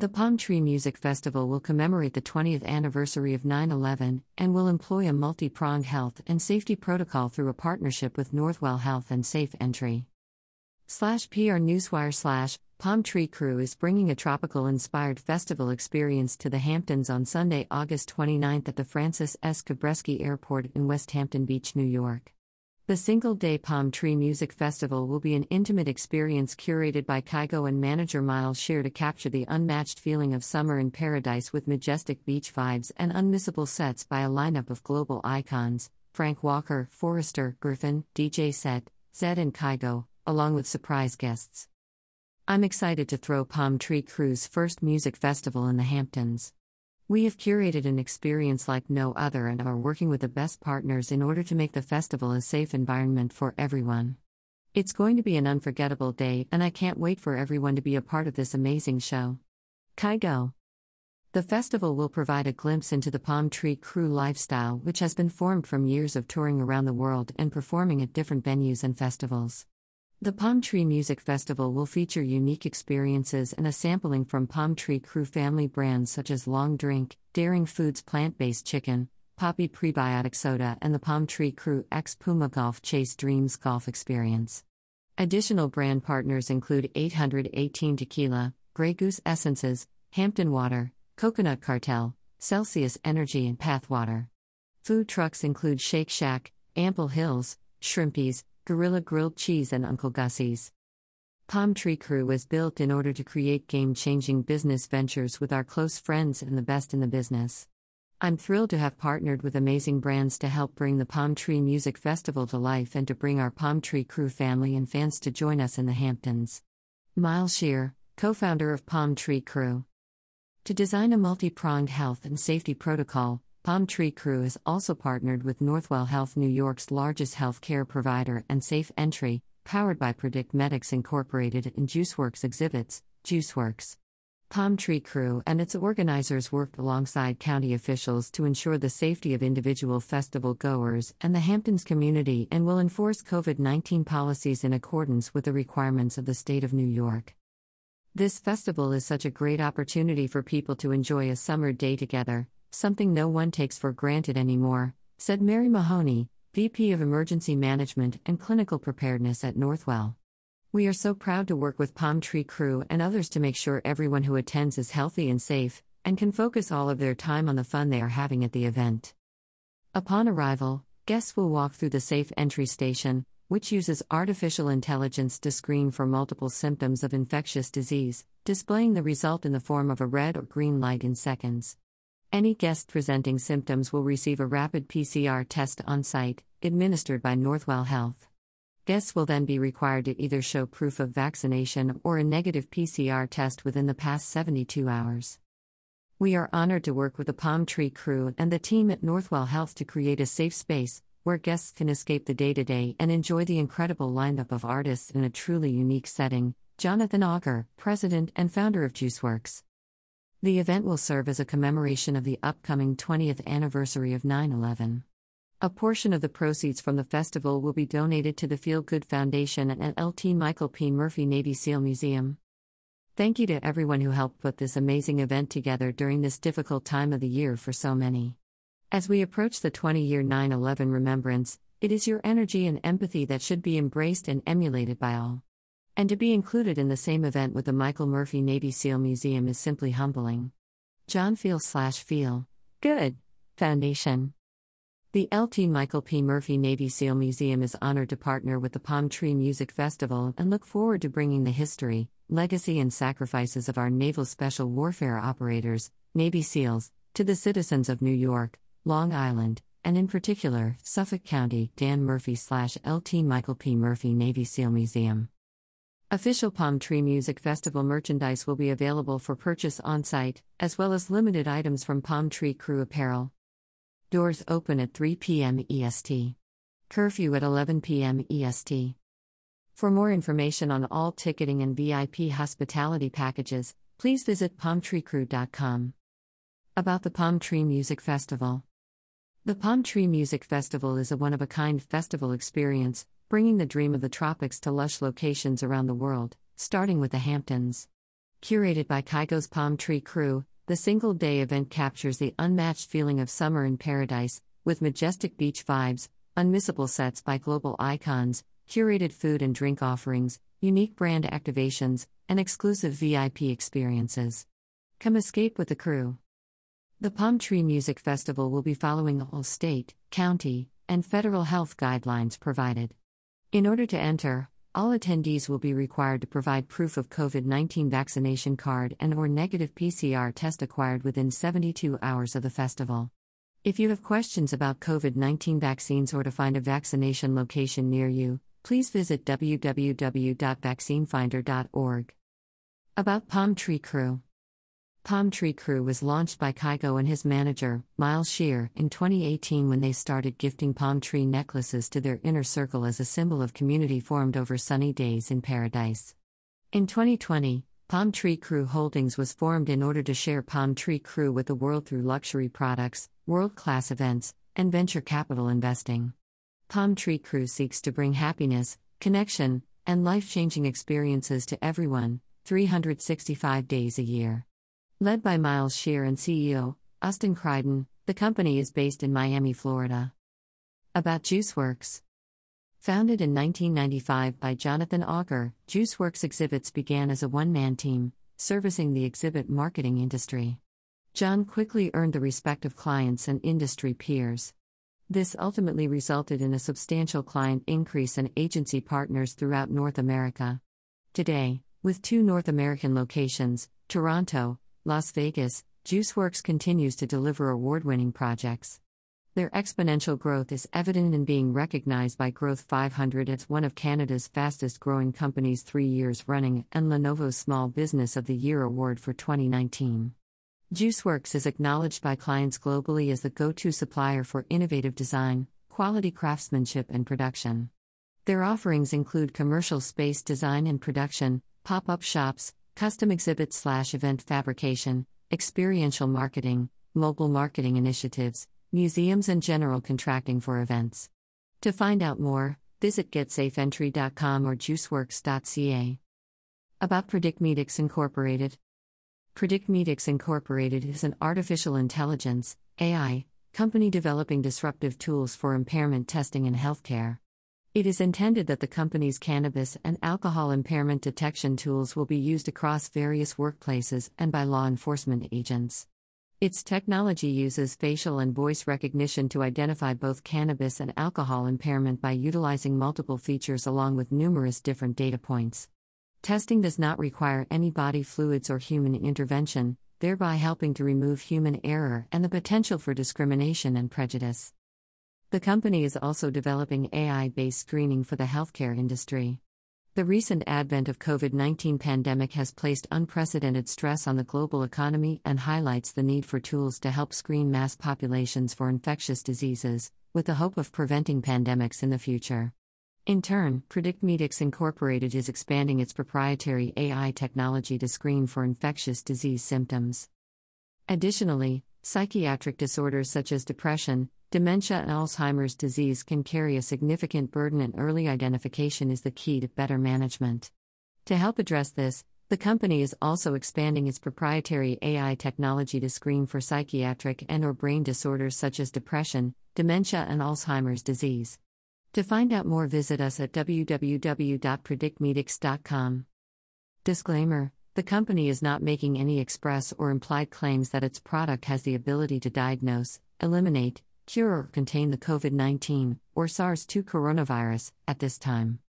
The Palm Tree Music Festival will commemorate the 20th anniversary of 9 11 and will employ a multi pronged health and safety protocol through a partnership with Northwell Health and Safe Entry. Slash PR Newswire slash Palm Tree Crew is bringing a tropical inspired festival experience to the Hamptons on Sunday, August 29th at the Francis S. Gabreski Airport in West Hampton Beach, New York. The single day Palm Tree Music Festival will be an intimate experience curated by Kygo and manager Myles Shear to capture the unmatched feeling of summer in paradise with majestic beach vibes and unmissable sets by a lineup of global icons Frank Walker, Forester, Gryffin, DJ Set, Zedd, and Kygo, along with surprise guests. I'm excited to throw Palm Tree Crew's first music festival in the Hamptons. We have curated an experience like no other and are working with the best partners in order to make the festival a safe environment for everyone. It's going to be an unforgettable day, and I can't wait for everyone to be a part of this amazing show. Kygo. The festival will provide a glimpse into the Palm Tree Crew lifestyle, which has been formed from years of touring around the world and performing at different venues and festivals. The Palm Tree Music Festival will feature unique experiences and a sampling from Palm Tree Crew family brands such as Long Drink, Daring Foods plant based chicken, Poppi Prebiotic Soda, and the Palm Tree Crew X Puma Golf Chase Dreams Golf Experience. Additional brand partners include 818 Tequila, Grey Goose Essences, Hampton Water, Coconut Cartel, Celsius Energy, and Pathwater. Food trucks include Shake Shack, Ample Hills, Shrimpies, Gorilla Grilled Cheese, and Uncle Gussie's. Palm Tree Crew was built in order to create game changing business ventures with our close friends and the best in the business. I'm thrilled to have partnered with amazing brands to help bring the Palm Tree Music Festival to life and to bring our Palm Tree Crew family and fans to join us in the Hamptons. Myles Shear, co founder of Palm Tree Crew. To design a multi pronged health and safety protocol, Palm Tree Crew has also partnered with Northwell Health, New York's largest healthcare provider, and Safe Entry, powered by Predictmedix Incorporated and JuiceWorks exhibits, JuiceWorks. Palm Tree Crew and its organizers worked alongside county officials to ensure the safety of individual festival goers and the Hamptons community and will enforce COVID 19 policies in accordance with the requirements of the state of New York. This festival is such a great opportunity for people to enjoy a summer day together, something no one takes for granted anymore, said Mary Mahoney, VP of Emergency Management and Clinical Preparedness at Northwell. We are so proud to work with Palm Tree Crew and others to make sure everyone who attends is healthy and safe, and can focus all of their time on the fun they are having at the event. Upon arrival, guests will walk through the safe entry station, which uses artificial intelligence to screen for multiple symptoms of infectious disease, displaying the result in the form of a red or green light in seconds. Any guest presenting symptoms will receive a rapid PCR test on site, administered by Northwell Health. Guests will then be required to either show proof of vaccination or a negative PCR test within the past 72 hours. We are honored to work with the Palm Tree crew and the team at Northwell Health to create a safe space where guests can escape the day to day and enjoy the incredible lineup of artists in a truly unique setting. Jonathan Auger, president and founder of JuiceWorks. The event will serve as a commemoration of the upcoming 20th anniversary of 9 11. A portion of the proceeds from the festival will be donated to the Feel Good Foundation and LT Michael P. Murphy Navy SEAL Museum. Thank you to everyone who helped put this amazing event together during this difficult time of the year for so many. As we approach the 20 year 9 11 remembrance, it is your energy and empathy that should be embraced and emulated by all. And to be included in the same event with the Michael Murphy Navy SEAL Museum is simply humbling. John Feal slash Feel Good Foundation. The LT Michael P. Murphy Navy SEAL Museum is honored to partner with the Palm Tree Music Festival and look forward to bringing the history, legacy, and sacrifices of our naval special warfare operators, Navy SEALs, to the citizens of New York, Long Island, and in particular, Suffolk County, Dan Murphy slash LT Michael P. Murphy Navy SEAL Museum. Official Palm Tree Music Festival merchandise will be available for purchase on site, as well as limited items from Palm Tree Crew Apparel. Doors open at 3 p.m. EST. Curfew at 11 p.m. EST. For more information on all ticketing and VIP hospitality packages, please visit palmtreecrew.com. About the Palm Tree Music Festival The Palm Tree Music Festival is a one of a kind festival experience bringing the dream of the tropics to lush locations around the world, starting with the Hamptons. Curated by Kygo's Palm Tree Crew, the single day event captures the unmatched feeling of summer in paradise, with majestic beach vibes, unmissable sets by global icons, curated food and drink offerings, unique brand activations, and exclusive VIP experiences. Come escape with the crew. The Palm Tree Music Festival will be following all state, county, and federal health guidelines provided. In order to enter, all attendees will be required to provide proof of COVID-19 vaccination card and or negative PCR test acquired within 72 hours of the festival. If you have questions about COVID-19 vaccines or to find a vaccination location near you, please visit www.vaccinefinder.org. About Palm Tree Crew Palm Tree Crew was launched by Kygo and his manager, Myles Shear, in 2018 when they started gifting palm tree necklaces to their inner circle as a symbol of community formed over sunny days in paradise. In 2020, Palm Tree Crew Holdings was formed in order to share Palm Tree Crew with the world through luxury products, world class events, and venture capital investing. Palm Tree Crew seeks to bring happiness, connection, and life changing experiences to everyone, 365 days a year. Led by Myles Shear and CEO, Austin Crichton, the company is based in Miami, Florida. About JuiceWorks. Founded in 1995 by Jonathan Auger, JuiceWorks exhibits began as a one man team, servicing the exhibit marketing industry. John quickly earned the respect of clients and industry peers. This ultimately resulted in a substantial client increase and agency partners throughout North America. Today, with two North American locations, Toronto, Las Vegas, JuiceWorks continues to deliver award winning projects. Their exponential growth is evident in being recognized by Growth 500 as one of Canada's fastest growing companies three years running and Lenovo's Small Business of the Year award for 2019. JuiceWorks is acknowledged by clients globally as the go to supplier for innovative design, quality craftsmanship, and production. Their offerings include commercial space design and production, pop up shops, custom exhibit slash event fabrication, experiential marketing, mobile marketing initiatives, museums, and general contracting for events. To find out more, visit getsafeentry.com or juiceworks.ca. About Predictmedix Incorporated. Predictmedix Incorporated is an artificial intelligence AI company developing disruptive tools for impairment testing in healthcare. It is intended that the company's cannabis and alcohol impairment detection tools will be used across various workplaces and by law enforcement agents. Its technology uses facial and voice recognition to identify both cannabis and alcohol impairment by utilizing multiple features along with numerous different data points. Testing does not require any body fluids or human intervention, thereby helping to remove human error and the potential for discrimination and prejudice. The company is also developing AI based screening for the healthcare industry. The recent advent of COVID-19 pandemic has placed unprecedented stress on the global economy and highlights the need for tools to help screen mass populations for infectious diseases, with the hope of preventing pandemics in the future. In turn, Predictmedix Incorporated is expanding its proprietary AI technology to screen for infectious disease symptoms. Additionally, psychiatric disorders such as depression, Dementia and Alzheimer's disease can carry a significant burden, and early identification is the key to better management. To help address this, the company is also expanding its proprietary AI technology to screen for psychiatric and or brain disorders such as depression, dementia and Alzheimer's disease. To find out more visit us at www.predictmedix.com. Disclaimer: The company is not making any express or implied claims that its product has the ability to diagnose, eliminate, cure or contain the COVID 19 or SARS 2 coronavirus at this time.